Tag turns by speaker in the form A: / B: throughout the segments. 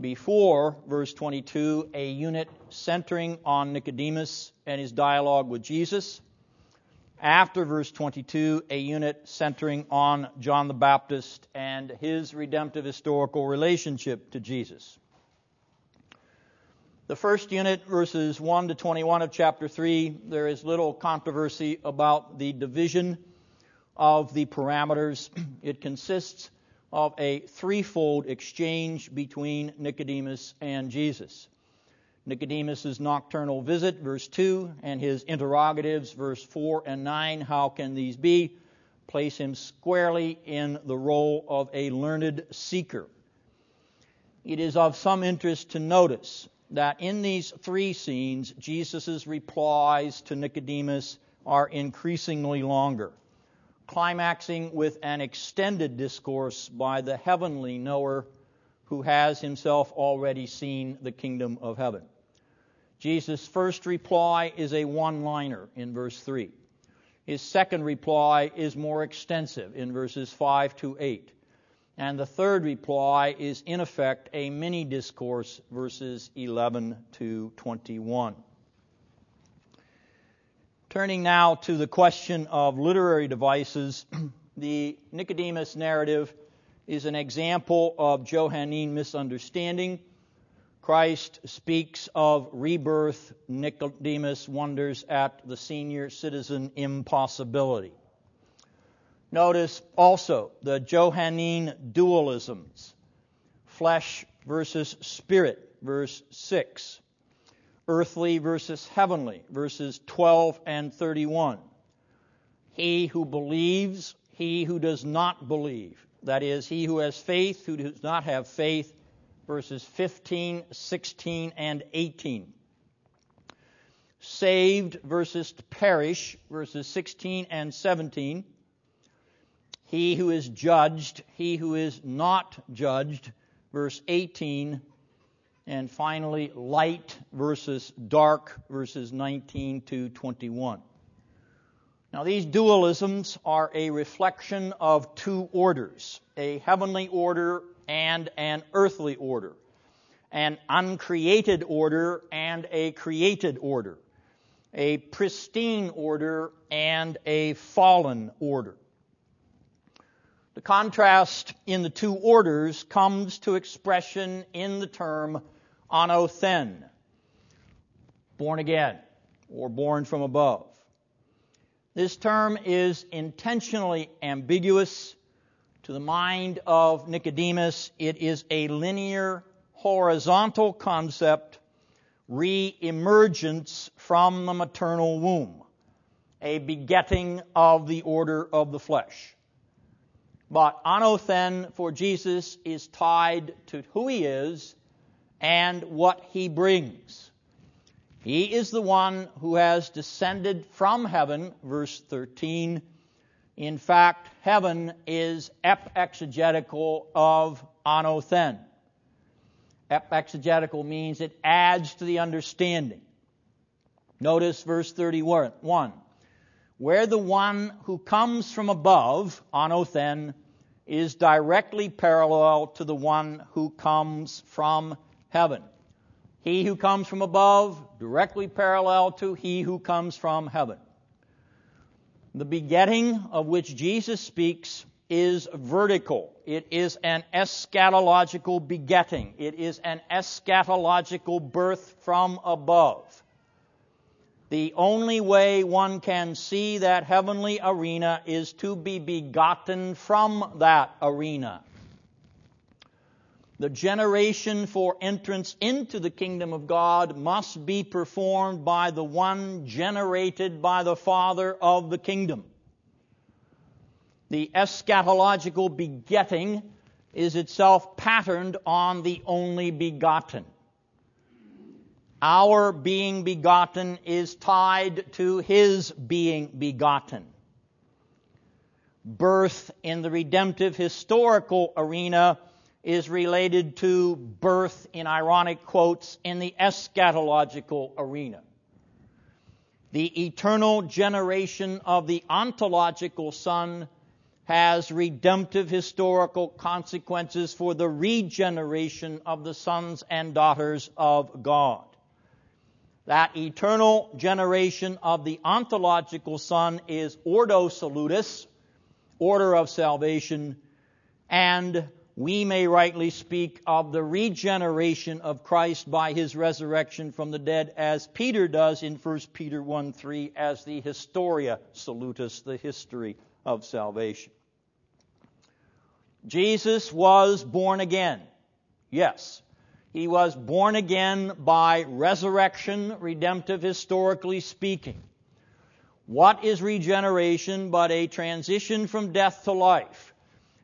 A: Before verse 22, a unit centering on Nicodemus and his dialogue with Jesus. After verse 22, a unit centering on John the Baptist and his redemptive historical relationship to Jesus. The first unit, verses 1 to 21 of chapter 3, there is little controversy about the division of the parameters. It consists of a threefold exchange between Nicodemus and Jesus. Nicodemus' nocturnal visit, verse 2, and his interrogatives, verse 4 and 9. How can these be? Place him squarely in the role of a learned seeker. It is of some interest to notice that in these three scenes, Jesus' replies to Nicodemus are increasingly longer, climaxing with an extended discourse by the heavenly knower who has himself already seen the kingdom of heaven. Jesus' first reply is a one liner in verse 3. His second reply is more extensive in verses 5 to 8. And the third reply is, in effect, a mini discourse, verses 11 to 21. Turning now to the question of literary devices, the Nicodemus narrative is an example of Johannine misunderstanding. Christ speaks of rebirth. Nicodemus wonders at the senior citizen impossibility. Notice also the Johannine dualisms flesh versus spirit, verse 6, earthly versus heavenly, verses 12 and 31. He who believes, he who does not believe. That is, he who has faith, who does not have faith, verses 15, 16, and 18. Saved versus perish, verses 16 and 17 he who is judged, he who is not judged, verse 18, and finally, light versus dark, verses 19 to 21. Now, these dualisms are a reflection of two orders a heavenly order and an earthly order, an uncreated order and a created order, a pristine order and a fallen order. The contrast in the two orders comes to expression in the term anothen, born again, or born from above. This term is intentionally ambiguous. To the mind of Nicodemus, it is a linear, horizontal concept, re emergence from the maternal womb, a begetting of the order of the flesh. But anothen for Jesus is tied to who he is and what he brings. He is the one who has descended from heaven, verse 13. In fact, heaven is epexegetical of anothen. Epexegetical means it adds to the understanding. Notice verse 31. Where the one who comes from above, anothen, is directly parallel to the one who comes from heaven. He who comes from above, directly parallel to he who comes from heaven. The begetting of which Jesus speaks is vertical. It is an eschatological begetting. It is an eschatological birth from above. The only way one can see that heavenly arena is to be begotten from that arena. The generation for entrance into the kingdom of God must be performed by the one generated by the Father of the kingdom. The eschatological begetting is itself patterned on the only begotten. Our being begotten is tied to His being begotten. Birth in the redemptive historical arena is related to birth in ironic quotes in the eschatological arena. The eternal generation of the ontological Son has redemptive historical consequences for the regeneration of the sons and daughters of God. That eternal generation of the ontological Son is Ordo Salutis, order of salvation, and we may rightly speak of the regeneration of Christ by his resurrection from the dead, as Peter does in 1 Peter 1 3, as the Historia Salutis, the history of salvation. Jesus was born again. Yes. He was born again by resurrection, redemptive, historically speaking. What is regeneration but a transition from death to life?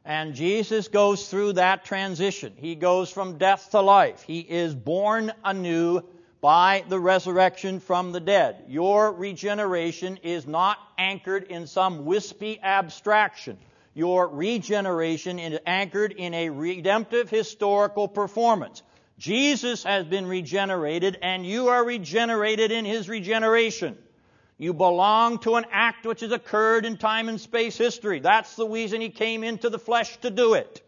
A: And Jesus goes through that transition. He goes from death to life. He is born anew by the resurrection from the dead. Your regeneration is not anchored in some wispy abstraction. Your regeneration is anchored in a redemptive historical performance. Jesus has been regenerated and you are regenerated in his regeneration. You belong to an act which has occurred in time and space history. That's the reason he came into the flesh to do it.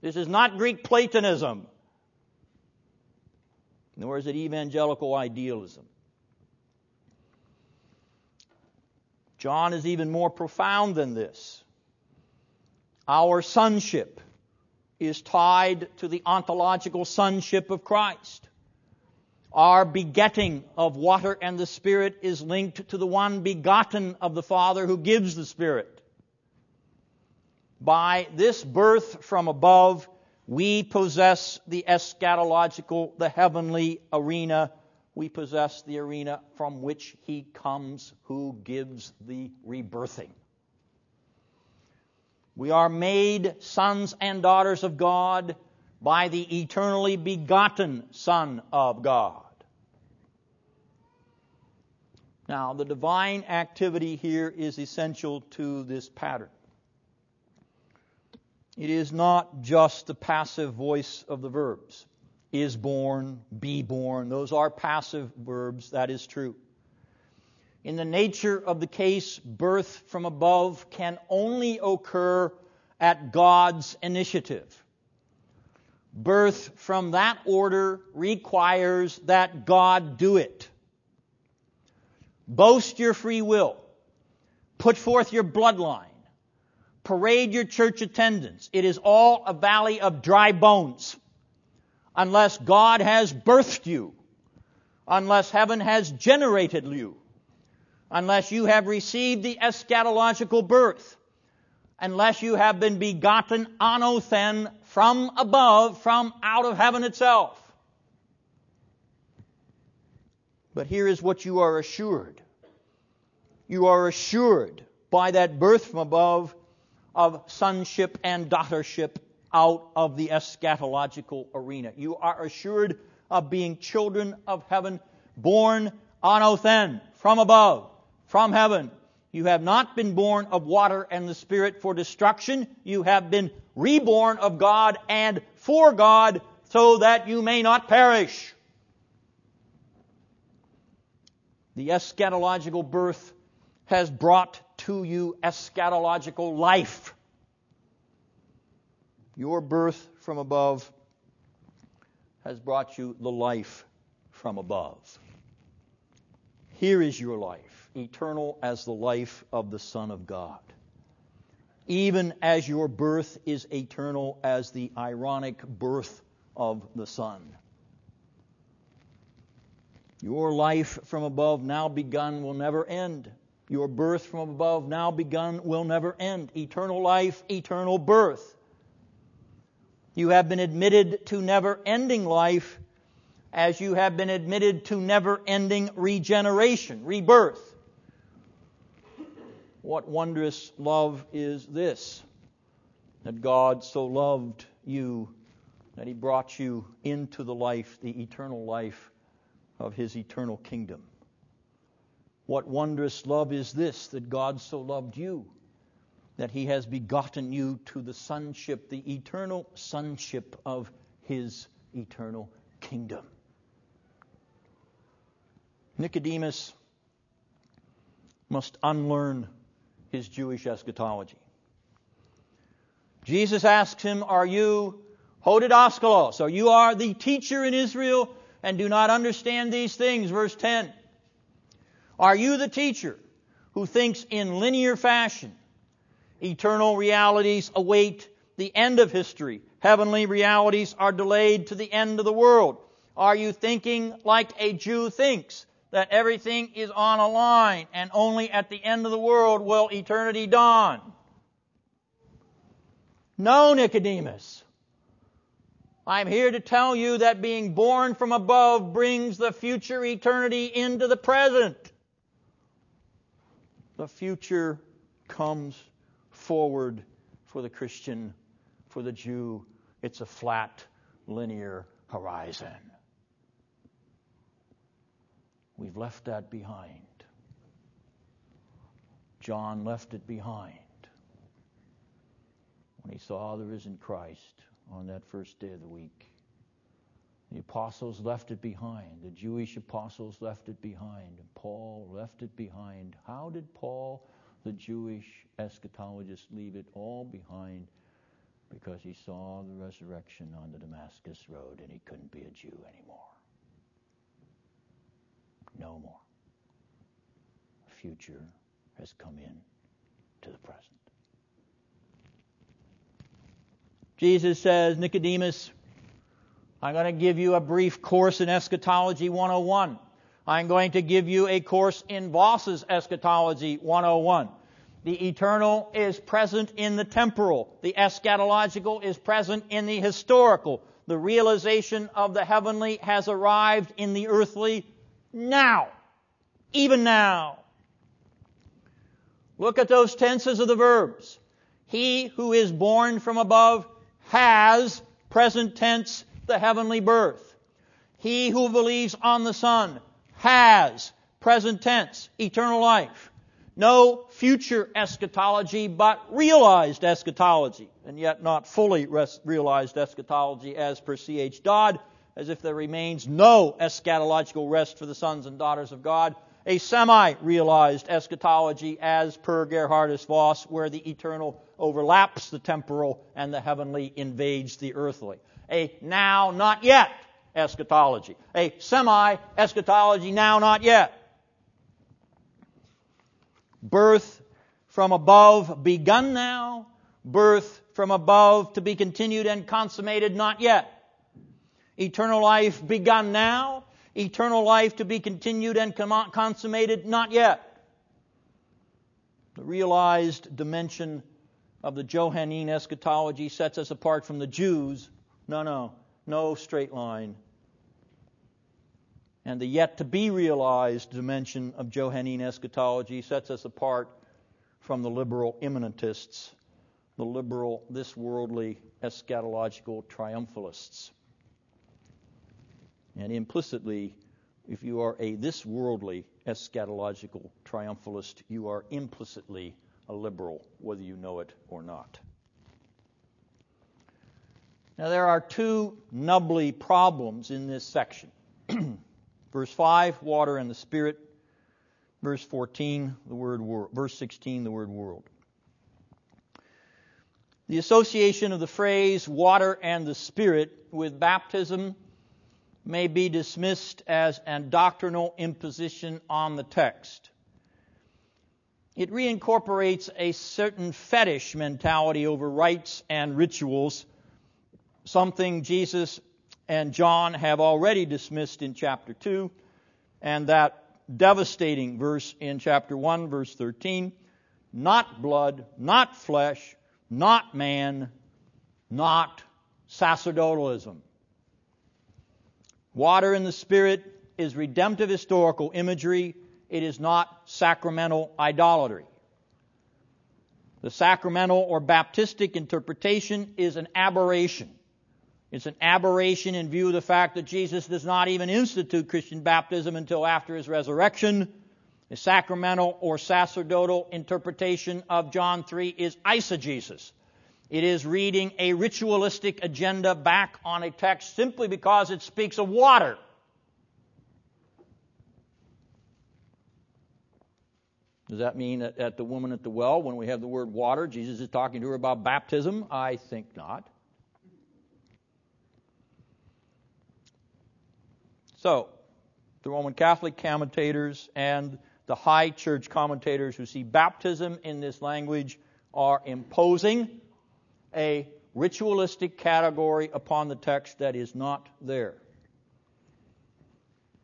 A: This is not Greek Platonism nor is it evangelical idealism. John is even more profound than this. Our sonship is tied to the ontological sonship of Christ. Our begetting of water and the Spirit is linked to the one begotten of the Father who gives the Spirit. By this birth from above, we possess the eschatological, the heavenly arena. We possess the arena from which He comes who gives the rebirthing. We are made sons and daughters of God by the eternally begotten Son of God. Now, the divine activity here is essential to this pattern. It is not just the passive voice of the verbs. Is born, be born. Those are passive verbs. That is true. In the nature of the case, birth from above can only occur at God's initiative. Birth from that order requires that God do it. Boast your free will. Put forth your bloodline parade your church attendance. It is all a valley of dry bones. Unless God has birthed you, unless heaven has generated you, unless you have received the eschatological birth, unless you have been begotten anothen from above, from out of heaven itself. But here is what you are assured. You are assured by that birth from above of sonship and daughtership out of the eschatological arena. You are assured of being children of heaven, born anothen, from above, from heaven. You have not been born of water and the Spirit for destruction. You have been reborn of God and for God so that you may not perish. The eschatological birth has brought to you eschatological life. Your birth from above has brought you the life from above. Here is your life, eternal as the life of the Son of God. Even as your birth is eternal as the ironic birth of the Son. Your life from above, now begun, will never end. Your birth from above, now begun, will never end. Eternal life, eternal birth. You have been admitted to never ending life as you have been admitted to never ending regeneration, rebirth. What wondrous love is this? That God so loved you that He brought you into the life, the eternal life of His eternal kingdom. What wondrous love is this that God so loved you, that He has begotten you to the sonship, the eternal sonship of His eternal kingdom. Nicodemus must unlearn his Jewish eschatology. Jesus asks him, Are you hodidaskalos? So you are the teacher in Israel and do not understand these things? Verse 10. Are you the teacher who thinks in linear fashion? Eternal realities await the end of history. Heavenly realities are delayed to the end of the world. Are you thinking like a Jew thinks? That everything is on a line and only at the end of the world will eternity dawn? No, Nicodemus. I'm here to tell you that being born from above brings the future eternity into the present. The future comes forward for the Christian, for the Jew. It's a flat, linear horizon. We've left that behind. John left it behind when he saw the risen Christ on that first day of the week. The apostles left it behind. The Jewish apostles left it behind. Paul left it behind. How did Paul, the Jewish eschatologist, leave it all behind? Because he saw the resurrection on the Damascus Road and he couldn't be a Jew anymore no more. Future has come in to the present. Jesus says, Nicodemus, I'm going to give you a brief course in Eschatology 101. I'm going to give you a course in Vos's Eschatology 101. The eternal is present in the temporal. The eschatological is present in the historical. The realization of the heavenly has arrived in the earthly now. Even now. Look at those tenses of the verbs. He who is born from above has, present tense, the heavenly birth. He who believes on the Son has, present tense, eternal life. No future eschatology, but realized eschatology, and yet not fully realized eschatology as per C.H. Dodd, as if there remains no eschatological rest for the sons and daughters of God, a semi realized eschatology as per Geerhardus Vos, where the eternal overlaps the temporal and the heavenly invades the earthly. A now, not yet eschatology. A semi eschatology, now, not yet. Birth from above begun now, birth from above to be continued and consummated not yet. Eternal life begun now, eternal life to be continued and consummated not yet. The realized dimension of the Johannine eschatology sets us apart from the Jews. No, no, no straight line. And the yet to be realized dimension of Johannine eschatology sets us apart from the liberal immanentists, the liberal, this worldly eschatological triumphalists. And implicitly, if you are a this worldly eschatological triumphalist, you are implicitly a liberal, whether you know it or not. Now, there are two nubbly problems in this section. Verse 5, water and the Spirit. Verse 14, the word world. Verse 16, the word world. The association of the phrase water and the Spirit with baptism may be dismissed as a doctrinal imposition on the text. It reincorporates a certain fetish mentality over rites and rituals, something Jesus and John have already dismissed in chapter 2, and that devastating verse in chapter 1, verse 13 not blood, not flesh, not man, not sacerdotalism. Water in the Spirit is redemptive historical imagery. It is not sacramental idolatry. The sacramental or Baptistic interpretation is an aberration. It's an aberration in view of the fact that Jesus does not even institute Christian baptism until after his resurrection. The sacramental or sacerdotal interpretation of John 3 is eisegesis. It is reading a ritualistic agenda back on a text simply because it speaks of water. Does that mean that at the woman at the well, when we have the word water, Jesus is talking to her about baptism? I think not. So, the Roman Catholic commentators and the High Church commentators who see baptism in this language are imposing a ritualistic category upon the text that is not there.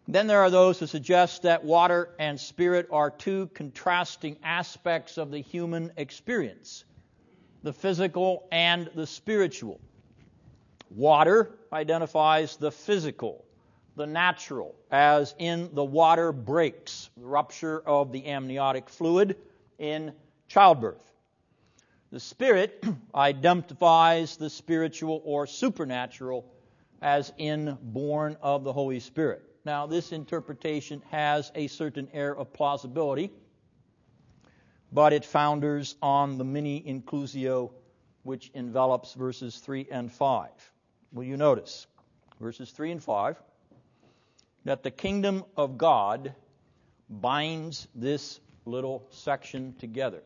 A: Then there are those who suggest that water and spirit are two contrasting aspects of the human experience the physical and the spiritual. Water identifies the physical, the natural, as in the water breaks, the rupture of the amniotic fluid in childbirth. The Spirit identifies the spiritual or supernatural as inborn of the Holy Spirit. Now, this interpretation has a certain air of plausibility, but it founders on the mini inclusio which envelops verses 3 and 5. Will you notice? Verses 3 and 5 that the kingdom of God binds this little section together.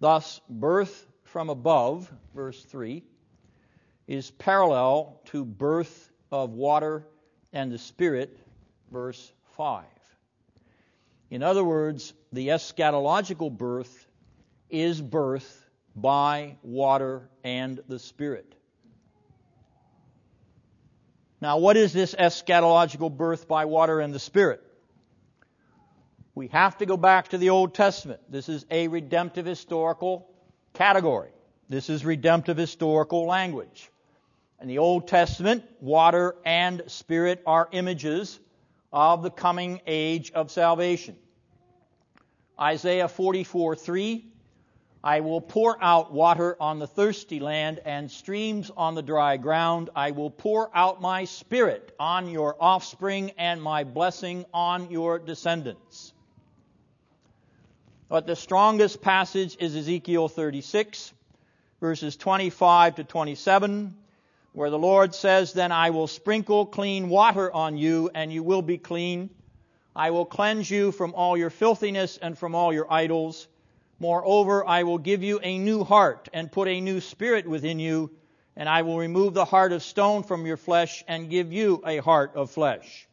A: Thus, birth from above, verse 3, is parallel to birth of water and the Spirit, verse 5. In other words, the eschatological birth is birth by water and the Spirit. Now, what is this eschatological birth by water and the Spirit? We have to go back to the Old Testament. This is a redemptive historical category. This is redemptive historical language. In the Old Testament, water and spirit are images of the coming age of salvation. Isaiah 44 3 I will pour out water on the thirsty land and streams on the dry ground. I will pour out my spirit on your offspring and my blessing on your descendants. But the strongest passage is Ezekiel 36, verses 25 to 27 where the Lord says, Then I will sprinkle clean water on you, and you will be clean. I will cleanse you from all your filthiness and from all your idols. Moreover, I will give you a new heart and put a new spirit within you, and I will remove the heart of stone from your flesh and give you a heart of flesh.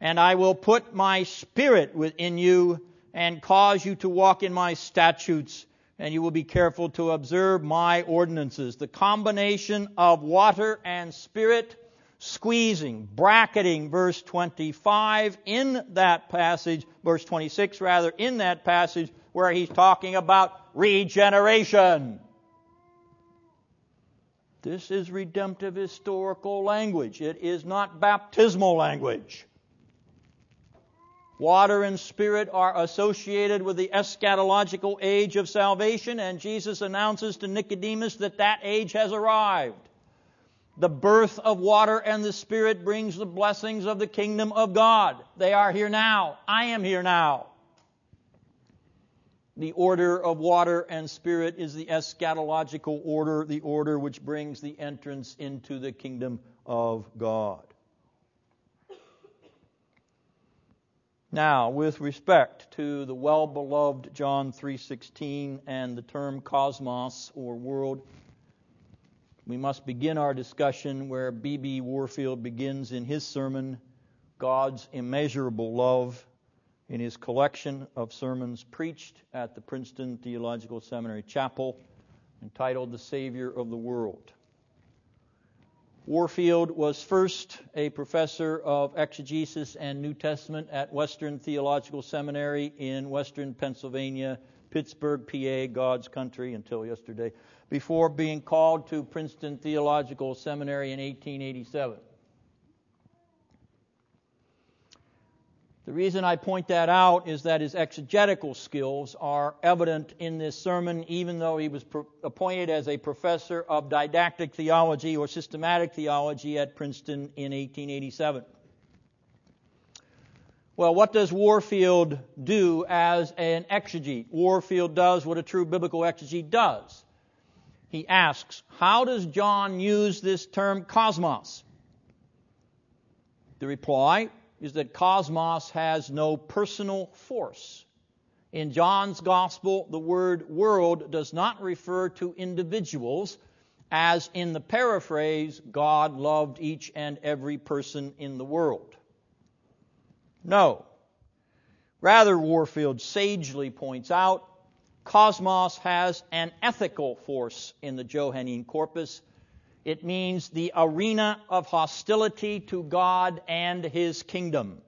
A: And I will put my spirit within you and cause you to walk in my statutes and you will be careful to observe my ordinances. The combination of water and spirit squeezing, bracketing verse 25 in that passage, verse 26 rather, in that passage where he's talking about regeneration. This is redemptive historical language. It is not baptismal language. Water and spirit are associated with the eschatological age of salvation, and Jesus announces to Nicodemus that that age has arrived. The birth of water and the Spirit brings the blessings of the kingdom of God. They are here now. I am here now. The order of water and Spirit is the eschatological order, the order which brings the entrance into the kingdom of God. Now, with respect to the well-beloved John 3:16 and the term cosmos or world, we must begin our discussion where B.B. Warfield begins in his sermon God's immeasurable love in his collection of sermons preached at the Princeton Theological Seminary Chapel entitled The Savior of the World. Warfield was first a professor of exegesis and New Testament at Western Theological Seminary in Western Pennsylvania, Pittsburgh, PA, God's country until yesterday, before being called to Princeton Theological Seminary in 1887. The reason I point that out is that his exegetical skills are evident in this sermon, even though he was pro- appointed as a professor of didactic theology or systematic theology at Princeton in 1887. Well, what does Warfield do as an exegete? Warfield does what a true biblical exegete does. He asks, how does John use this term cosmos? The reply is that cosmos has no personal force. In John's Gospel, the word world does not refer to individuals, as in the paraphrase, God loved each and every person in the world. No. Rather, Warfield sagely points out, cosmos has an ethical force in the Johannine corpus. It means the arena of hostility to God and His kingdom.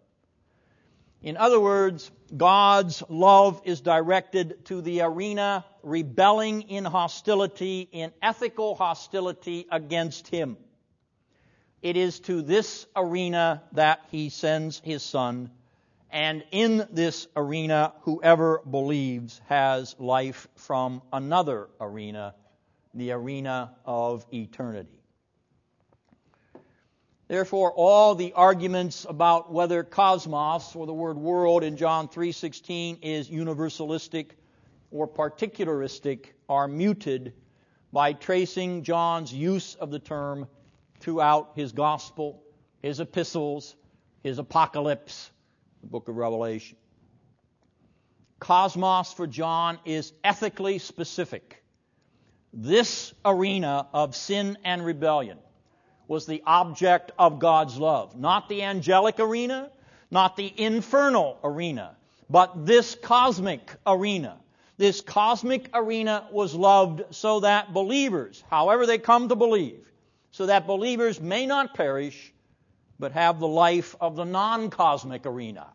A: In other words, God's love is directed to the arena rebelling in hostility, in ethical hostility against Him. It is to this arena that He sends His Son, and in this arena, whoever believes has life from another arena, the arena of eternity. Therefore, all the arguments about whether cosmos or the word world in John 3:16 is universalistic or particularistic are muted by tracing John's use of the term throughout his gospel, his epistles, his apocalypse, the book of Revelation. Cosmos for John is ethically specific. This arena of sin and rebellion was the object of God's love. Not the angelic arena, not the infernal arena, but this cosmic arena. This cosmic arena was loved so that believers, however they come to believe, so that believers may not perish, but have the life of the non cosmic arena.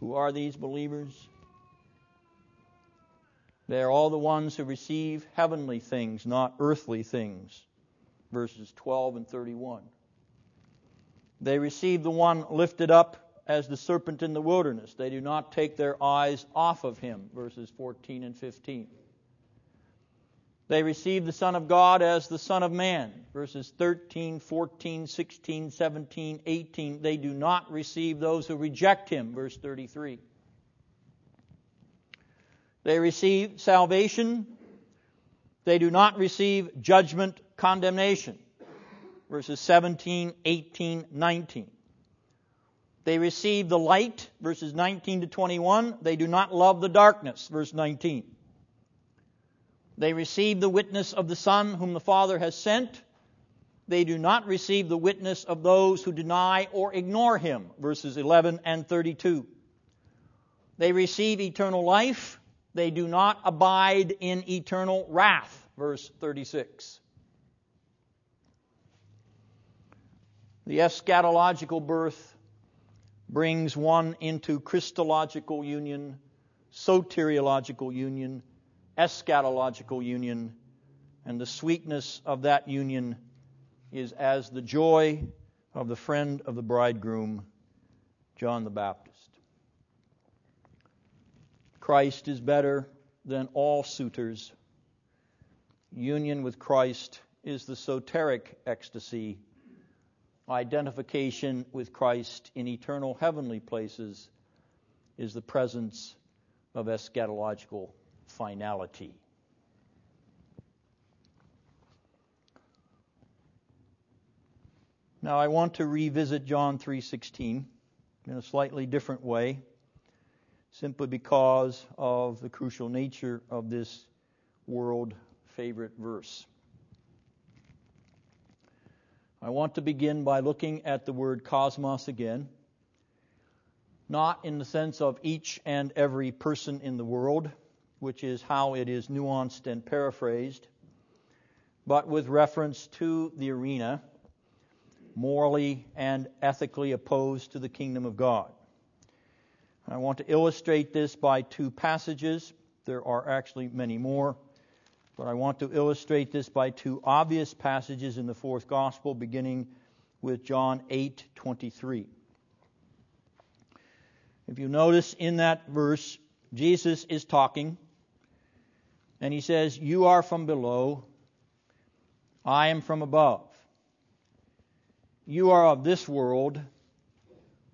A: Who are these believers? They are all the ones who receive heavenly things, not earthly things. Verses 12 and 31. They receive the one lifted up as the serpent in the wilderness. They do not take their eyes off of him. Verses 14 and 15. They receive the Son of God as the Son of Man. Verses 13, 14, 16, 17, 18. They do not receive those who reject him. Verse 33. They receive salvation. They do not receive judgment, condemnation. Verses 17, 18, 19. They receive the light, verses 19 to 21. They do not love the darkness, verse 19. They receive the witness of the Son whom the Father has sent. They do not receive the witness of those who deny or ignore him, verses 11 and 32. They receive eternal life. They do not abide in eternal wrath. Verse 36. The eschatological birth brings one into Christological union, soteriological union, eschatological union, and the sweetness of that union is as the joy of the friend of the bridegroom, John the Baptist. Christ is better than all suitors. Union with Christ is the soteric ecstasy. Identification with Christ in eternal heavenly places is the presence of eschatological finality. Now I want to revisit John 3:16 in a slightly different way simply because of the crucial nature of this world favorite verse. I want to begin by looking at the word cosmos again, not in the sense of each and every person in the world, which is how it is nuanced and paraphrased, but with reference to the arena, morally and ethically opposed to the kingdom of God. I want to illustrate this by two passages. There are actually many more, but I want to illustrate this by two obvious passages in the fourth gospel, beginning with John 8:23. If you notice in that verse, Jesus is talking, and he says, "You are from below, I am from above. You are of this world,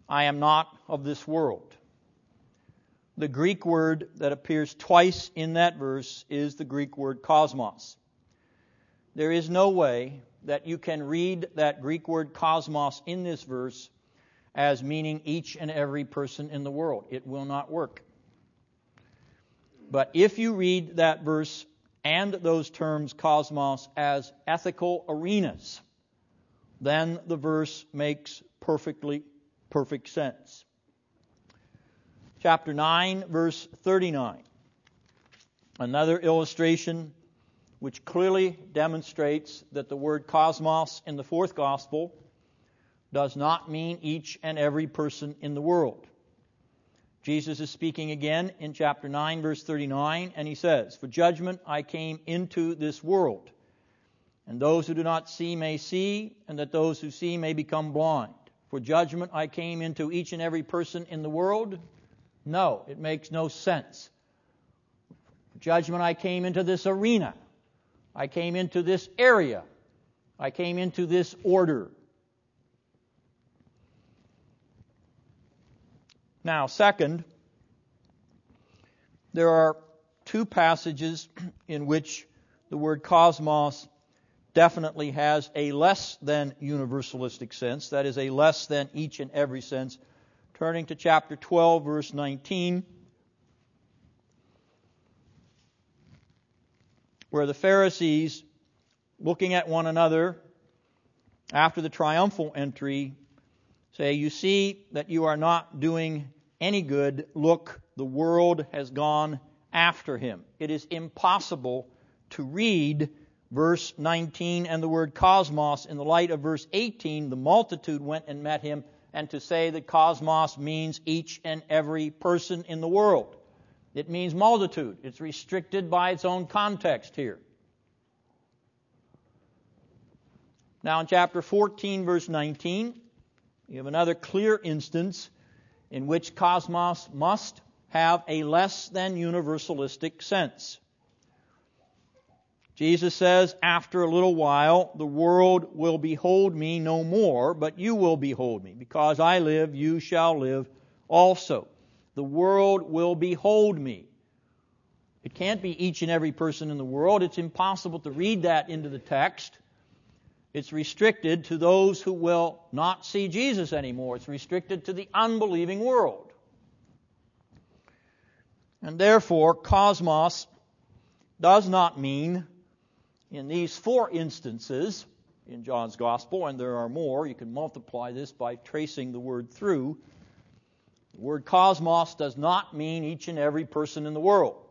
A: I am not of this world." The Greek word that appears twice in that verse is the Greek word cosmos. There is no way that you can read that Greek word cosmos in this verse as meaning each and every person in the world. It will not work. But if you read that verse and those terms cosmos as ethical arenas, then the verse makes perfectly perfect sense. Chapter 9, verse 39. Another illustration which clearly demonstrates that the word cosmos in the fourth gospel does not mean each and every person in the world. Jesus is speaking again in chapter 9, verse 39, and he says, For judgment I came into this world, and those who do not see may see, and that those who see may become blind. For judgment I came into each and every person in the world? No, it makes no sense. Judgment I came into this arena. I came into this area. I came into this order. Now, second, there are two passages in which the word cosmos definitely has a less than universalistic sense, that is, a less than each and every sense. Turning to chapter 12, verse 19, where the Pharisees, looking at one another after the triumphal entry, say, You see that you are not doing any good, look, the world has gone after him. It is impossible to read verse 19 and the word cosmos in the light of verse 18. The multitude went and met him, and to say that cosmos means each and every person in the world. It means multitude. It's restricted by its own context here. Now, in chapter 14, verse 19, you have another clear instance in which cosmos must have a less than universalistic sense. Jesus says, After a little while, the world will behold me no more, but you will behold me. Because I live, you shall live also. The world will behold me. It can't be each and every person in the world. It's impossible to read that into the text. It's restricted to those who will not see Jesus anymore. It's restricted to the unbelieving world. And therefore, cosmos does not mean, in these four instances in John's Gospel, and there are more, you can multiply this by tracing the word through. The word cosmos does not mean each and every person in the world.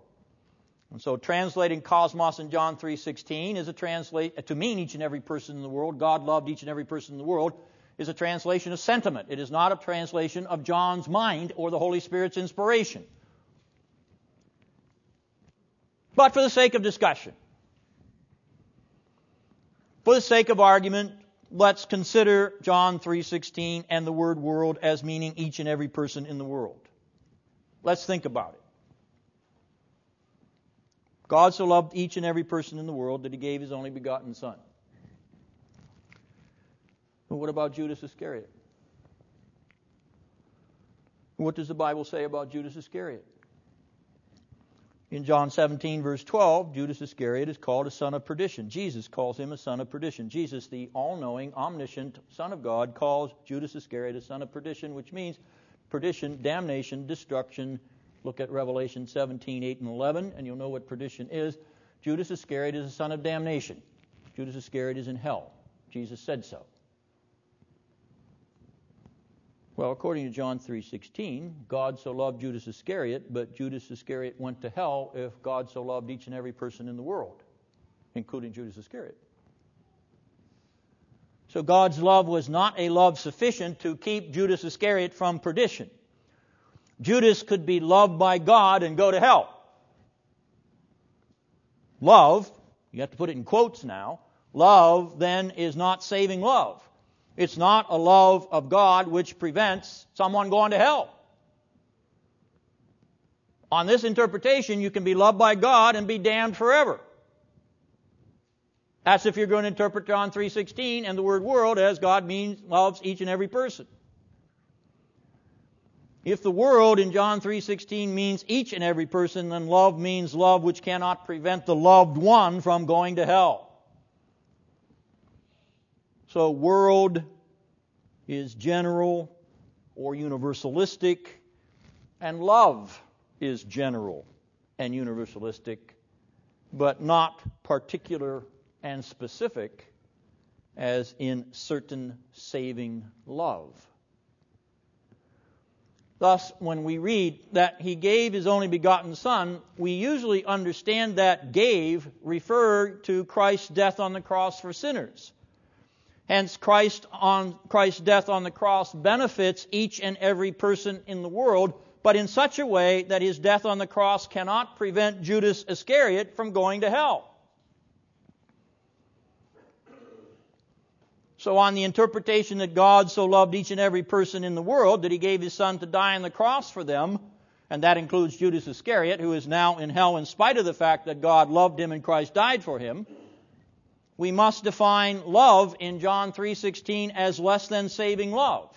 A: And so translating cosmos in John 3:16 is a translate to mean each and every person in the world. God loved each and every person in the world is a translation of sentiment. It is not a translation of John's mind or the Holy Spirit's inspiration. But for the sake of discussion, for the sake of argument, let's consider John 3:16 and the word world as meaning each and every person in the world. Let's think about it. God so loved each and every person in the world that he gave his only begotten Son. But what about Judas Iscariot? What does the Bible say about Judas Iscariot? In John 17, verse 12, Judas Iscariot is called a son of perdition. Jesus calls him a son of perdition. Jesus, the all knowing, omniscient Son of God, calls Judas Iscariot a son of perdition, which means perdition, damnation, destruction, Look at Revelation 17, 8, and 11, and you'll know what perdition is. Judas Iscariot is a son of damnation. Judas Iscariot is in hell. Jesus said so. Well, according to John 3:16, God so loved Judas Iscariot, but Judas Iscariot went to hell if God so loved each and every person in the world, including Judas Iscariot. So God's love was not a love sufficient to keep Judas Iscariot from perdition. Judas could be loved by God and go to hell. Love, you have to put it in quotes now, love then is not saving love. It's not a love of God which prevents someone going to hell. On this interpretation, you can be loved by God and be damned forever. That's if you're going to interpret John 3:16 and the word world as God means loves each and every person. If the world in John 3:16 means each and every person, then love means love which cannot prevent the loved one from going to hell. So world is general or universalistic, and love is general and universalistic, but not particular and specific, as in certain saving love. Thus, when we read that he gave his only begotten Son, we usually understand that gave referred to Christ's death on the cross for sinners. Hence, Christ on, Christ's death on the cross benefits each and every person in the world, but in such a way that his death on the cross cannot prevent Judas Iscariot from going to hell. So, on the interpretation that God so loved each and every person in the world that he gave his son to die on the cross for them, and that includes Judas Iscariot, who is now in hell in spite of the fact that God loved him and Christ died for him, we must define love in John 3:16 as less than saving love.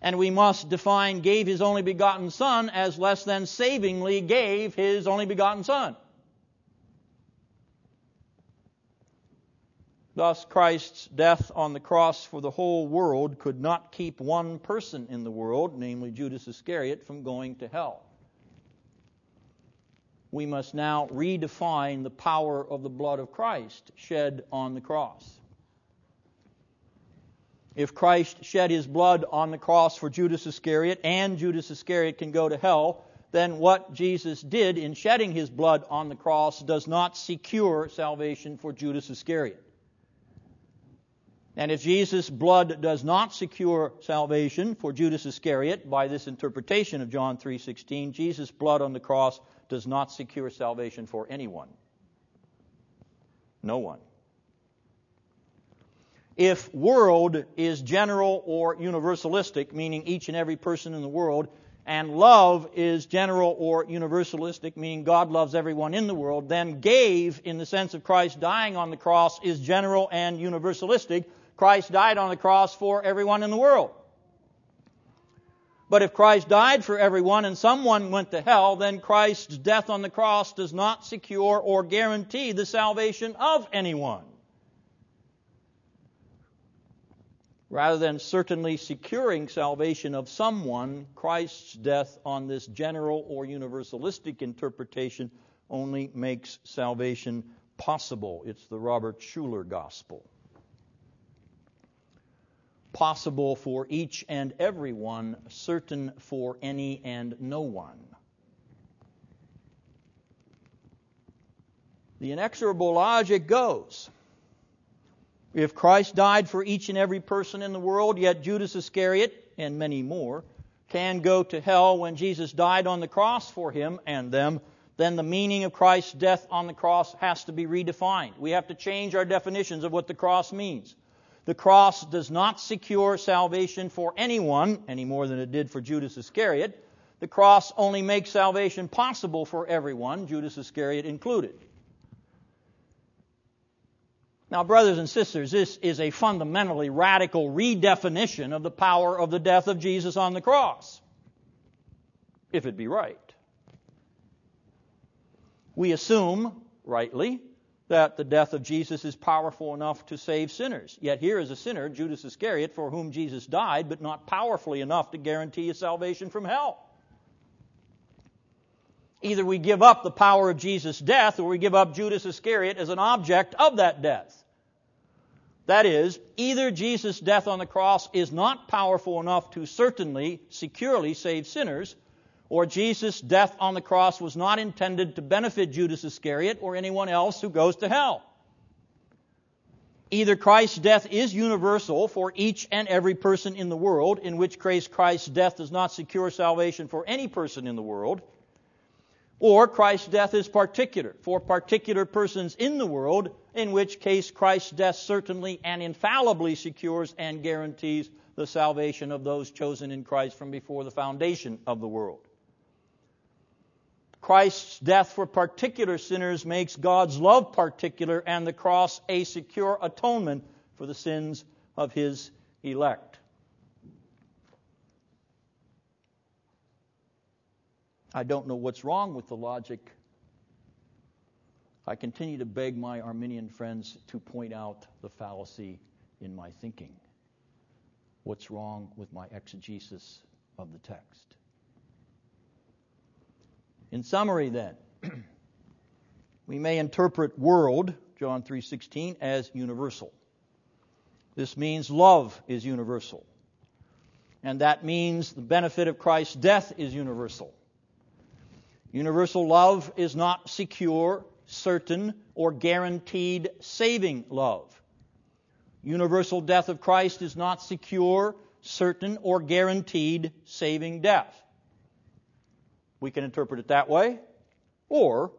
A: And we must define gave his only begotten son as less than savingly gave his only begotten son. Thus, Christ's death on the cross for the whole world could not keep one person in the world, namely Judas Iscariot, from going to hell. We must now redefine the power of the blood of Christ shed on the cross. If Christ shed his blood on the cross for Judas Iscariot and Judas Iscariot can go to hell, then what Jesus did in shedding his blood on the cross does not secure salvation for Judas Iscariot. And if Jesus' blood does not secure salvation for Judas Iscariot by this interpretation of John 3:16, Jesus' blood on the cross does not secure salvation for anyone. No one. If world is general or universalistic, meaning each and every person in the world, and love is general or universalistic, meaning God loves everyone in the world, then gave, in the sense of Christ dying on the cross, is general and universalistic Christ died on the cross for everyone in the world. But if Christ died for everyone and someone went to hell, then Christ's death on the cross does not secure or guarantee the salvation of anyone. Rather than certainly securing salvation of someone, Christ's death on this general or universalistic interpretation only makes salvation possible. It's the Robert Schuller gospel possible for each and every one, certain for any and no one. The inexorable logic goes if Christ died for each and every person in the world, yet Judas Iscariot and many more can go to hell when Jesus died on the cross for him and them, then the meaning of Christ's death on the cross has to be redefined. We have to change our definitions of what the cross means. The cross does not secure salvation for anyone any more than it did for Judas Iscariot. The cross only makes salvation possible for everyone, Judas Iscariot included. Now, brothers and sisters, this is a fundamentally radical redefinition of the power of the death of Jesus on the cross, if it be right. We assume, rightly, that the death of Jesus is powerful enough to save sinners. Yet here is a sinner, Judas Iscariot, for whom Jesus died, but not powerfully enough to guarantee a salvation from hell. Either we give up the power of Jesus' death or we give up Judas Iscariot as an object of that death. That is, either Jesus' death on the cross is not powerful enough to certainly, securely save sinners, or Jesus' death on the cross was not intended to benefit Judas Iscariot or anyone else who goes to hell. Either Christ's death is universal for each and every person in the world, in which case Christ's death does not secure salvation for any person in the world, or Christ's death is particular for particular persons in the world, in which case Christ's death certainly and infallibly secures and guarantees the salvation of those chosen in Christ from before the foundation of the world. Christ's death for particular sinners makes God's love particular and the cross a secure atonement for the sins of his elect. I don't know what's wrong with the logic. I continue to beg my Arminian friends to point out the fallacy in my thinking. what's wrong with my exegesis of the text. In summary, then, we may interpret world, John 3:16, as universal. This means love is universal. And that means the benefit of Christ's death is universal. Universal love is not secure, certain, or guaranteed saving love. Universal death of Christ is not secure, certain, or guaranteed saving death. We can interpret it that way, or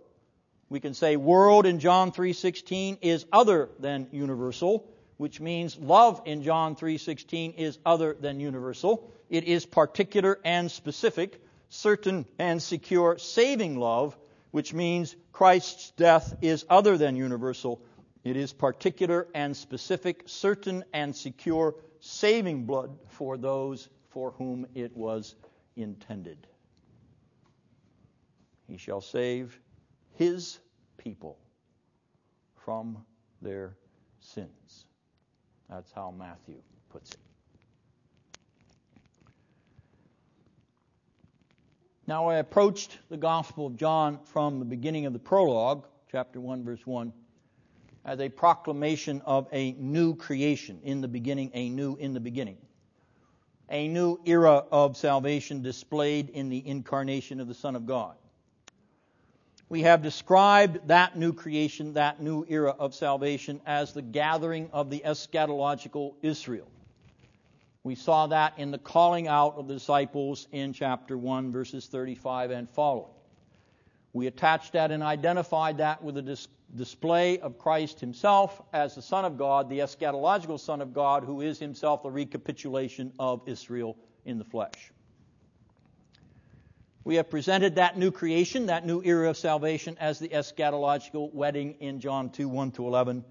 A: we can say world in John 3:16 is other than universal, which means love in John 3:16 is other than universal. It is particular and specific, certain and secure saving love, which means Christ's death is other than universal. It is particular and specific, certain and secure saving blood for those for whom it was intended. He shall save his people from their sins. That's how Matthew puts it. Now, I approached the Gospel of John from the beginning of the prologue, chapter 1, verse 1, as a proclamation of a new creation. In the beginning, a new in the beginning. A new era of salvation displayed in the incarnation of the Son of God we have described that new creation, that new era of salvation, as the gathering of the eschatological Israel. We saw that in the calling out of the disciples in chapter 1, verses 35 and following. We attached that and identified that with a dis- display of Christ himself as the Son of God, the eschatological Son of God, who is himself the recapitulation of Israel in the flesh. We have presented that new creation, that new era of salvation, as the eschatological wedding in John 2 1 to 11.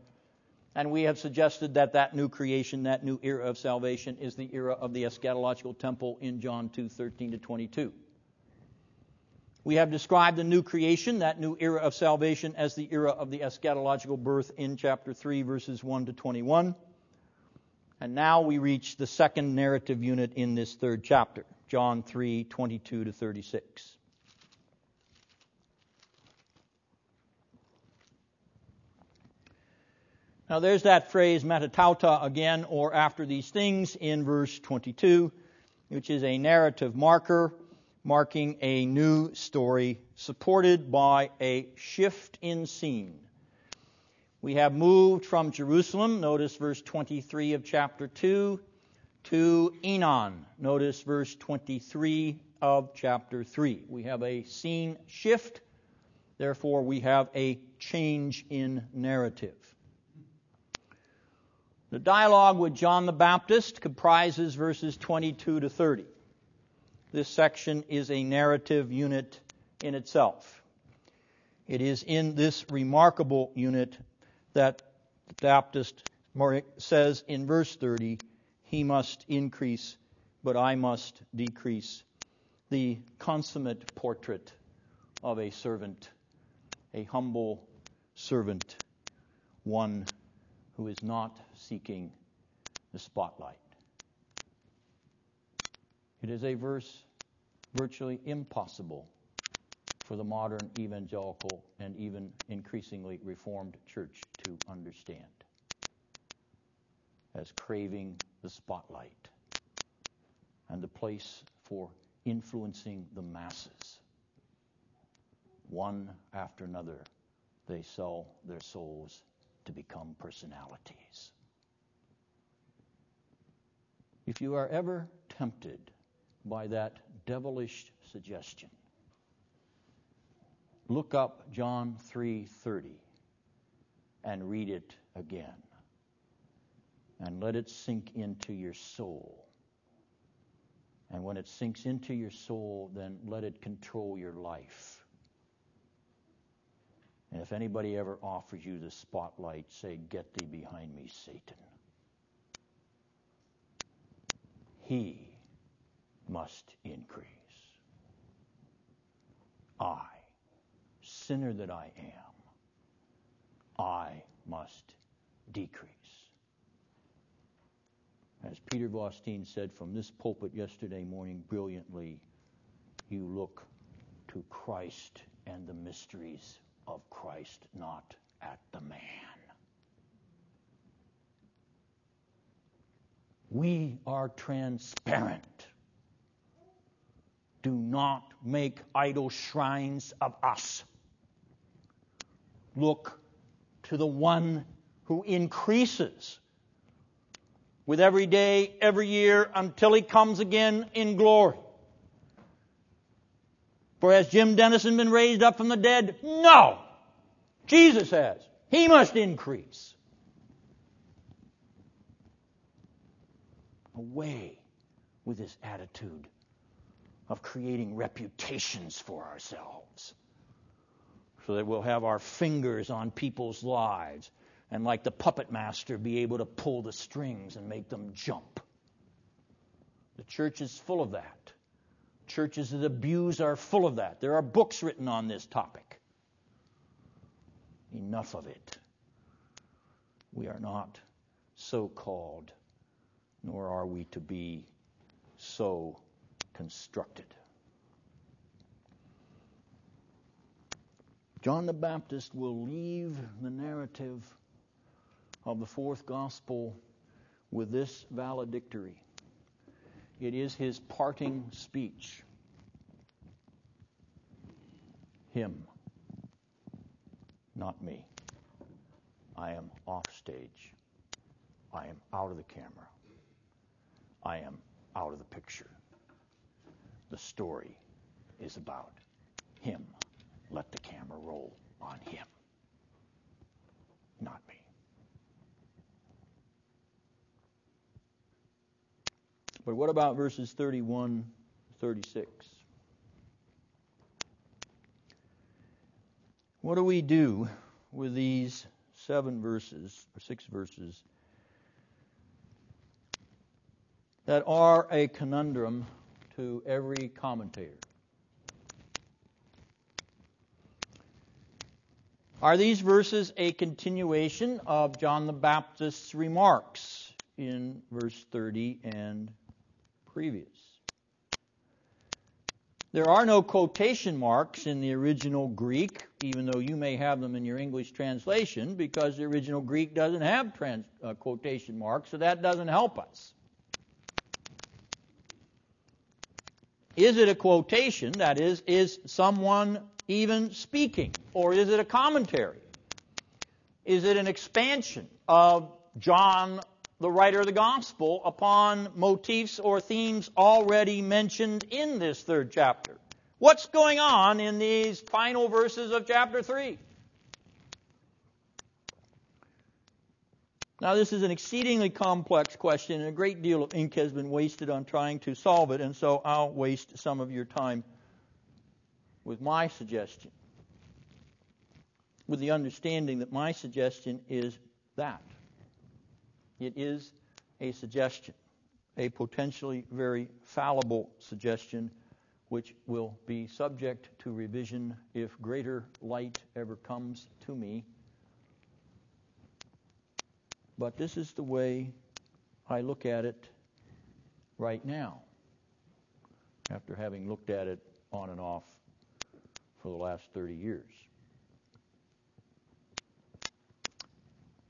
A: And we have suggested that that new creation, that new era of salvation, is the era of the eschatological temple in John 2 13 to 22. We have described the new creation, that new era of salvation, as the era of the eschatological birth in chapter 3, verses 1 to 21. And now we reach the second narrative unit in this third chapter. John 3 22 to 36. Now, there's that phrase metatauta again, or after these things, in verse 22, which is a narrative marker marking a new story supported by a shift in scene. We have moved from Jerusalem, notice verse 23 of chapter 2, to Aenon. Notice verse 23 of chapter 3. We have a scene shift, therefore, we have a change in narrative. The dialogue with John the Baptist comprises verses 22 to 30. This section is a narrative unit in itself. It is in this remarkable unit that the Baptist says in verse 30 he must increase, but I must decrease. The consummate portrait of a servant, a humble servant, one who is not seeking the spotlight. It is a verse virtually impossible for the modern evangelical and even increasingly reformed church to understand as craving the spotlight and the place for influencing the masses. One after another, they sell their souls to become personalities. If you are ever tempted by that devilish suggestion, look up John 3:30 and read it again and let it sink into your soul. And when it sinks into your soul, then let it control your life. And if anybody ever offers you the spotlight, say, Get thee behind me, Satan. He must increase. I, sinner that I am, I must decrease. As Peter Vostine said from this pulpit yesterday morning brilliantly, you look to Christ and the mysteries of Christ, not at the man. We are transparent. Do not make idol shrines of us. Look to the one who increases with every day, every year, until he comes again in glory. For has Jim Dennison been raised up from the dead? No. Jesus has. He must increase. Away with this attitude of creating reputations for ourselves so that we'll have our fingers on people's lives and, like the puppet master, be able to pull the strings and make them jump. The church is full of that. Churches that abuse are full of that. There are books written on this topic. Enough of it. We are not so called, nor are we to be so constructed. John the Baptist will leave the narrative of the fourth gospel with this valedictory. It is his parting speech. Him, not me. I am off stage. I am out of the camera. I am out of the picture. The story is about him. Let the camera roll on him, not me. But what about verses 31 36? What do we do with these seven verses, or six verses, that are a conundrum to every commentator? Are these verses a continuation of John the Baptist's remarks in verse 30 and previous. There are no quotation marks in the original Greek, even though you may have them in your English translation, because the original Greek doesn't have trans, uh, quotation marks, so that doesn't help us. Is it a quotation? That is, is someone even speaking? Or is it a commentary? Is it an expansion of John the writer of the gospel upon motifs or themes already mentioned in this third chapter. What's going on in these final verses of chapter 3? Now, this is an exceedingly complex question, and a great deal of ink has been wasted on trying to solve it, and so I'll waste some of your time with my suggestion, with the understanding that my suggestion is that. It is a suggestion, a potentially very fallible suggestion, which will be subject to revision if greater light ever comes to me. But this is the way I look at it right now, after having looked at it on and off for the last 30 years.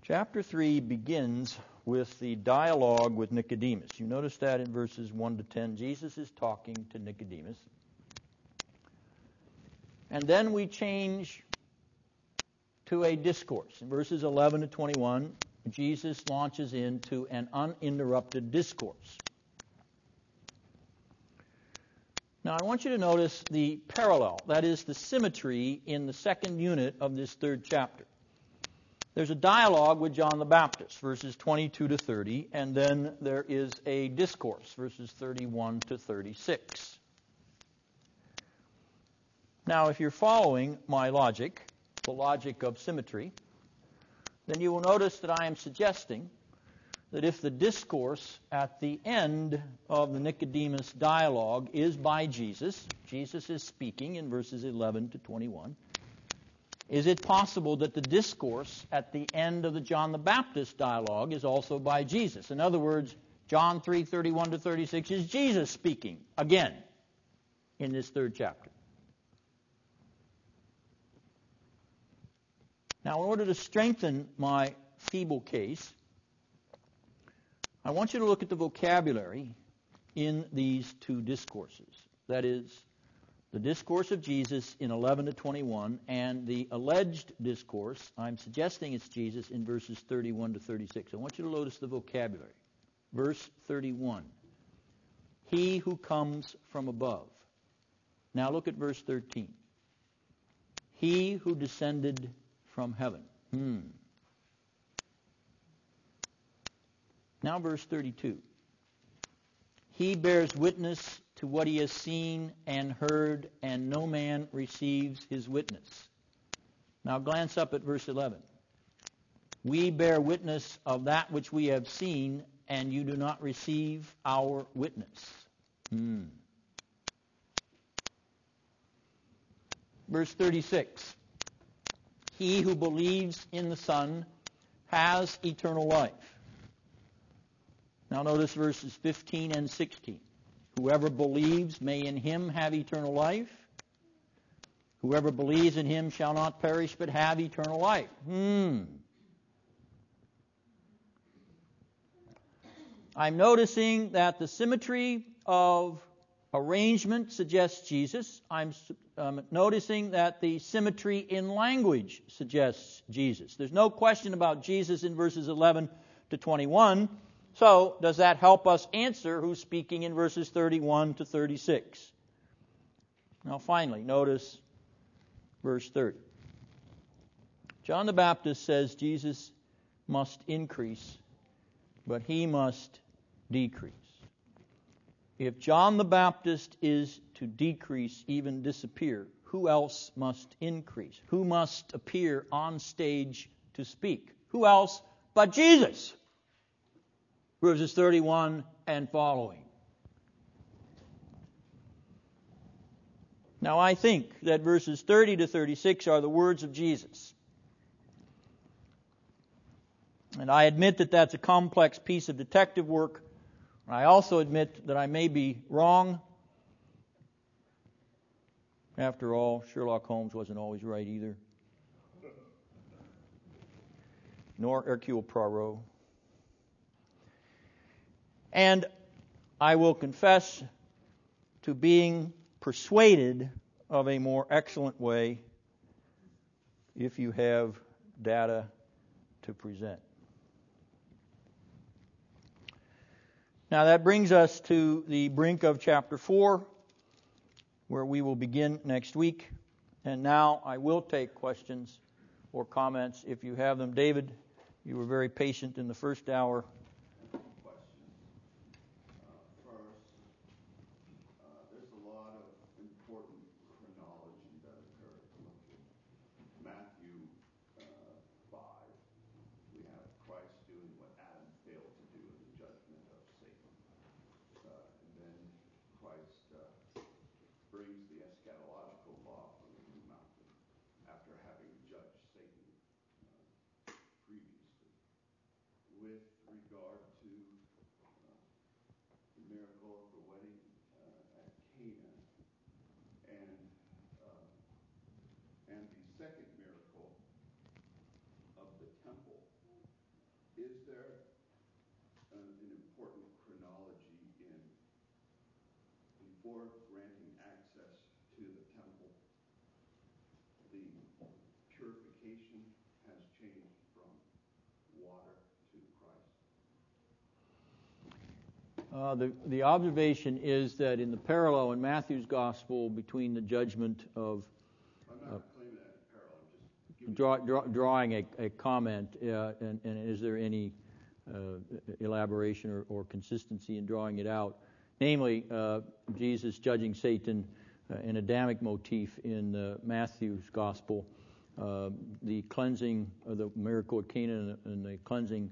A: Chapter 3 begins with the dialogue with Nicodemus. You notice that in verses 1 to 10. Jesus is talking to Nicodemus. And then we change to a discourse. In verses 11 to 21, Jesus launches into an uninterrupted discourse. Now, I want you to notice the parallel, that is, the symmetry in the second unit of this third chapter. There's a dialogue with John the Baptist, verses 22 to 30, and then there is a discourse, verses 31 to 36. Now, if you're following my logic, the logic of symmetry, then you will notice that I am suggesting that if the discourse at the end of the Nicodemus dialogue is by Jesus, Jesus is speaking in verses 11 to 21, is it possible that the discourse at the end of the John the Baptist dialogue is also by Jesus? In other words, John 3 31 to 36 is Jesus speaking again in this third chapter. Now, in order to strengthen my feeble case, I want you to look at the vocabulary in these two discourses. That is, the discourse of Jesus in 11 to 21 and the alleged discourse, I'm suggesting it's Jesus, in verses 31 to 36. I want you to notice the vocabulary. Verse 31 He who comes from above. Now look at verse 13. He who descended from heaven. Hmm. Now, verse 32. He bears witness to what he has seen and heard, and no man receives his witness. Now, glance up at verse 11. We bear witness of that which we have seen, and you do not receive our witness. Hmm. Verse 36 He who believes in the Son has eternal life. Now notice verses 15 and 16. Whoever believes may in him have eternal life. Whoever believes in him shall not perish but have eternal life. Hmm. I'm noticing that the symmetry of arrangement suggests Jesus. I'm um, noticing that the symmetry in language suggests Jesus. There's no question about Jesus in verses 11 to 21. So, does that help us answer who's speaking in verses 31 to 36? Now, finally, notice verse 30. John the Baptist says Jesus must increase, but he must decrease. If John the Baptist is to decrease, even disappear, who else must increase? Who must appear on stage to speak? Who else but Jesus? Verses 31 and following. Now, I think that verses 30 to 36 are the words of Jesus. And I admit that that's a complex piece of detective work I also admit that I may be wrong. After all, Sherlock Holmes wasn't always right either. Nor Hercule Poirot. And I will confess to being persuaded of a more excellent way if you have data to present. Now that brings us to the brink of chapter 4, where we will begin next week. And now I will take questions or comments if you have them. David, you were very patient in the first hour.
B: Before granting access to the temple, the purification has changed from water to Christ?
A: Uh, the, the observation is that in the parallel in Matthew's gospel between the judgment of
B: draw,
A: draw, drawing a, a comment, uh, and, and, is there any uh, elaboration or, or, consistency in drawing it out? namely uh, Jesus judging Satan, uh, an Adamic motif in uh, Matthew's gospel, uh, the cleansing of the miracle at Cana and the cleansing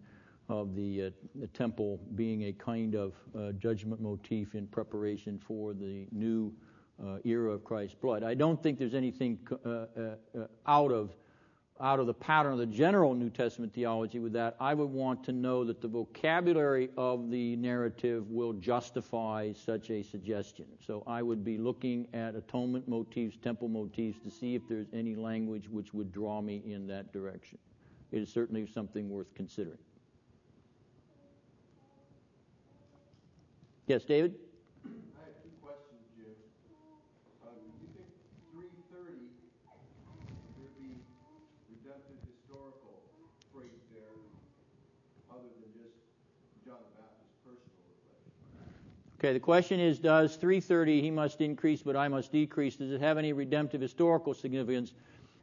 A: of the, uh, the temple being a kind of uh, judgment motif in preparation for the new era of Christ's blood. I don't think there's anything out of out of the pattern of the general New Testament theology with that, I would want to know that the vocabulary of the narrative will justify such a suggestion. So I would be looking at atonement motifs, temple motifs, to see if there's any language which would draw me in that direction. It is certainly something worth considering. Yes, David?
B: I have two questions, Jim. Um, do you think 330 there'd be redemptive historical freight there other than just John the Baptist's personal reflection?
A: Okay, the question is Does 330, he must increase, but I must decrease, does it have any redemptive historical significance?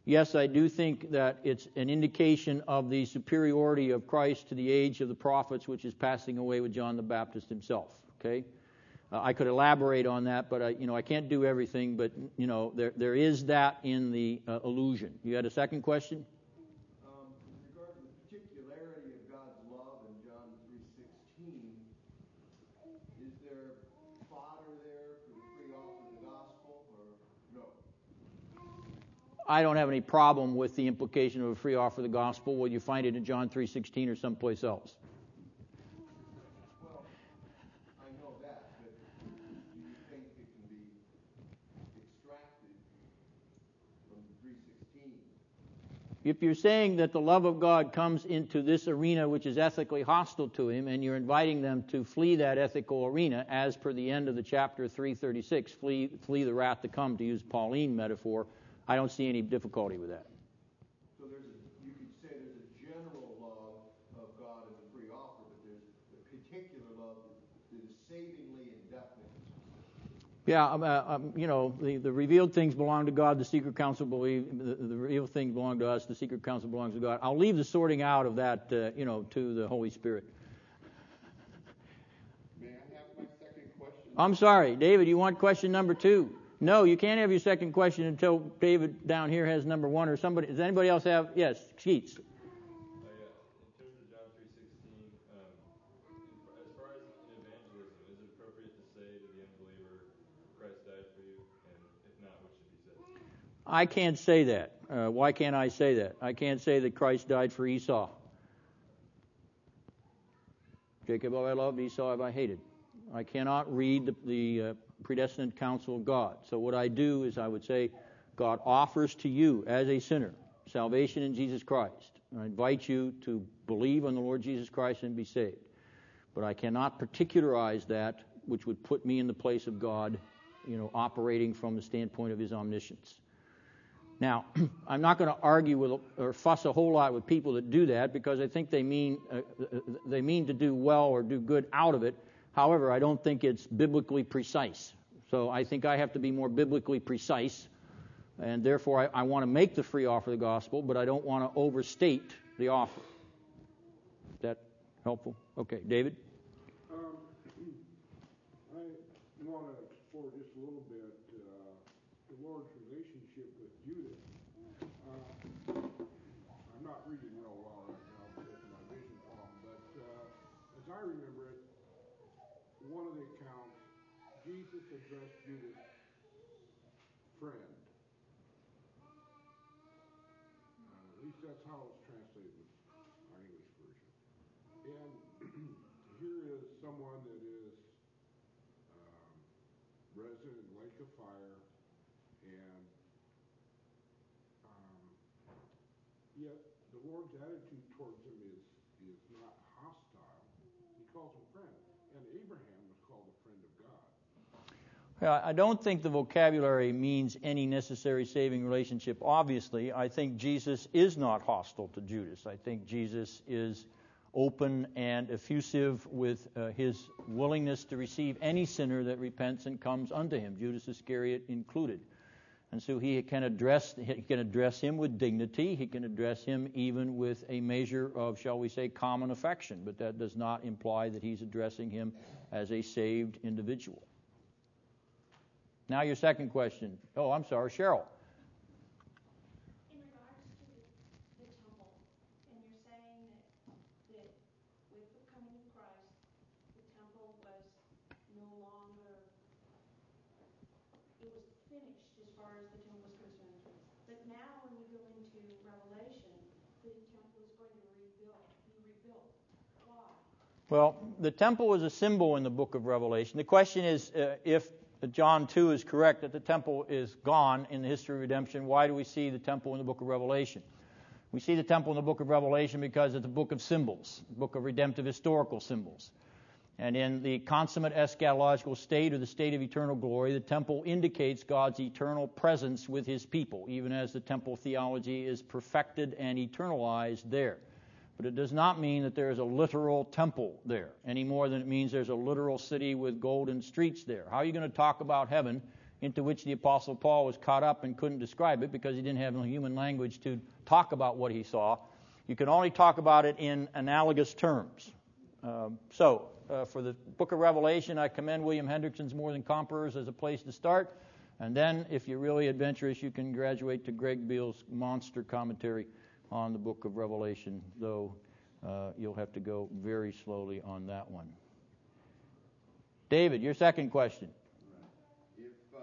A: Yes, I do think that it's an indication of the superiority of Christ to the age of the prophets, which is passing away with John the Baptist himself. Okay, uh, I could elaborate on that, but I, you know, I can't do everything. But you know, there there is that in the uh, illusion. You had a second question?
B: Um, with regard to the particularity of God's love in John 3:16, is there fodder there for the free offer of the gospel, or no?
A: I don't have any problem with the implication of a free offer of the gospel. Will you find it in John 3:16 or someplace else?
B: Well, that, you think it can be extracted from 3:16?
A: If you're saying that the love of God comes into this arena which is ethically hostile to him, and you're inviting them to flee that ethical arena, as per the end of the chapter 336, flee, flee the wrath to come, to use Pauline metaphor, I don't see any difficulty with that.
B: So there's a, you could say there's a general love of God in the free offer, but there's the particular love that is savingly indefinite.
A: Yeah, um, uh, um, you know, the, the revealed things belong to God, the secret counsel believe, the, the revealed things belong to us, the secret counsel belongs to God. I'll leave the sorting out of that, uh, you know, to the Holy Spirit.
B: May I have my second question?
A: I'm sorry, David, you want question number two? No, you can't have your second question until David down here has number one or somebody. Does anybody else have? Yes, Skeets.
C: Yeah. In terms of John 3:16, in- as far as evangelism, is it appropriate to say to the unbeliever, "Christ died for you," and if not, what should be said?
A: I can't say that. Uh, why can't I say that? I can't say that Christ died for Esau. Jacob have I loved, Esau have I hated. I cannot read the, the uh, predestined counsel of God. So what I do is I would say, God offers to you as a sinner salvation in Jesus Christ. I invite you to believe on the Lord Jesus Christ and be saved. But I cannot particularize that, which would put me in the place of God, you know, operating from the standpoint of His omniscience. Now, I'm not going to argue with or fuss a whole lot with people that do that because I think they mean uh, they mean to do well or do good out of it. However, I don't think it's biblically precise. So I think I have to be more biblically precise, and therefore I, I want to make the free offer of the gospel, but I don't want to overstate the offer. Is that helpful? Okay, David.
D: Jesus addressed Judas friend. Uh, at least that's how it's translated with our English version. And here is someone that is um, resident in the lake of fire, and um, yet the Lord's attitude towards him is is not hostile. He calls him friend, and Abraham was called a friend of God.
A: Well, I don't think the vocabulary means any necessary saving relationship. Obviously, I think Jesus is not hostile to Judas. I think Jesus is open and effusive with uh, his willingness to receive any sinner that repents and comes unto him, Judas Iscariot included. And so he can address he can address him with dignity. He can address him even with a measure of, shall we say, common affection. But that does not imply that he's addressing him as a saved individual. Now your second question. Oh, I'm sorry, Cheryl.
E: In regards to the, the temple, and you're saying that, that with the coming of Christ, the temple was no longer, it was finished as far as the temple was concerned. But now when we go into Revelation, the temple is going to rebuild, be rebuilt. Why?
A: Well, the temple was a symbol in the book of Revelation. The question is uh, if John 2 is correct that the temple is gone in the history of redemption, why do we see the temple in the book of Revelation? We see the temple in the book of Revelation because it's a book of symbols, a book of redemptive historical symbols. And in the consummate eschatological state or the state of eternal glory, the temple indicates God's eternal presence with his people, even as the temple theology is perfected and eternalized there. But it does not mean that there is a literal temple there, any more than it means there's a literal city with golden streets there. How are you going to talk about heaven, into which the Apostle Paul was caught up and couldn't describe it because he didn't have human language to talk about what he saw? You can only talk about it in analogous terms. Um, so, uh, for the book of Revelation, I commend William Hendriksen's More Than Conquerors as a place to start. And then, if you're really adventurous, you can graduate to Greg Beale's monster commentary on the book of Revelation, though uh, you'll have to go very slowly on that one. David, your second question.
B: If, uh,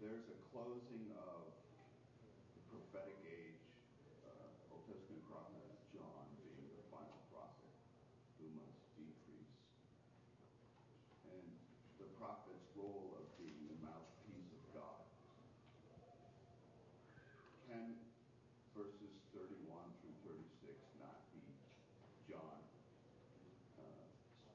B: there's a closing of the prophetic age, uh, John being the final prophet who must decrease, and the prophet's role of being the mouthpiece of God, can verses 31 through 36 not be John uh,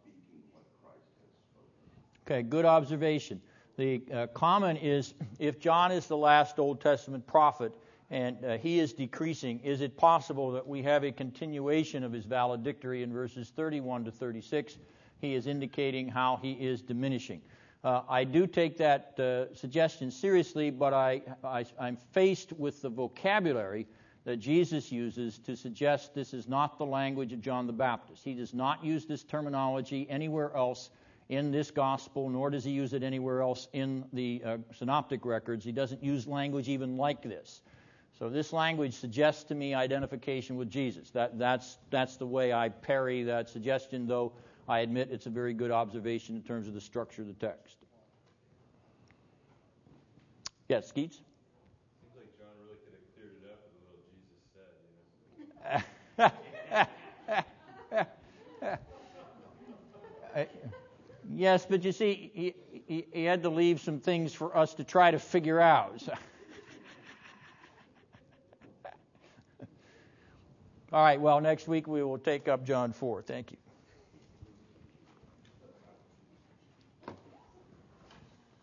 B: speaking what Christ has spoken?
A: Okay, good observation. The uh, common is if John is the last Old Testament prophet and uh, he is decreasing, is it possible that we have a continuation of his valedictory in verses 31 to 36? He is indicating how he is diminishing. Uh, I do take that uh, suggestion seriously, but I, I, I'm faced with the vocabulary that Jesus uses to suggest this is not the language of John the Baptist. He does not use this terminology anywhere else in this gospel, nor does he use it anywhere else in the uh, synoptic records. He doesn't use language even like this. So this language suggests to me identification with Jesus. That, that's, that's the way I parry that suggestion, though I admit it's a very good observation in terms of the structure of the text. Yes, Skeets?
C: Seems like John really could have cleared it up with little Jesus said, you know.
A: Yes, but you see, he, he, he had to leave some things for us to try to figure out. All right, well, next week we will take up John 4. Thank you.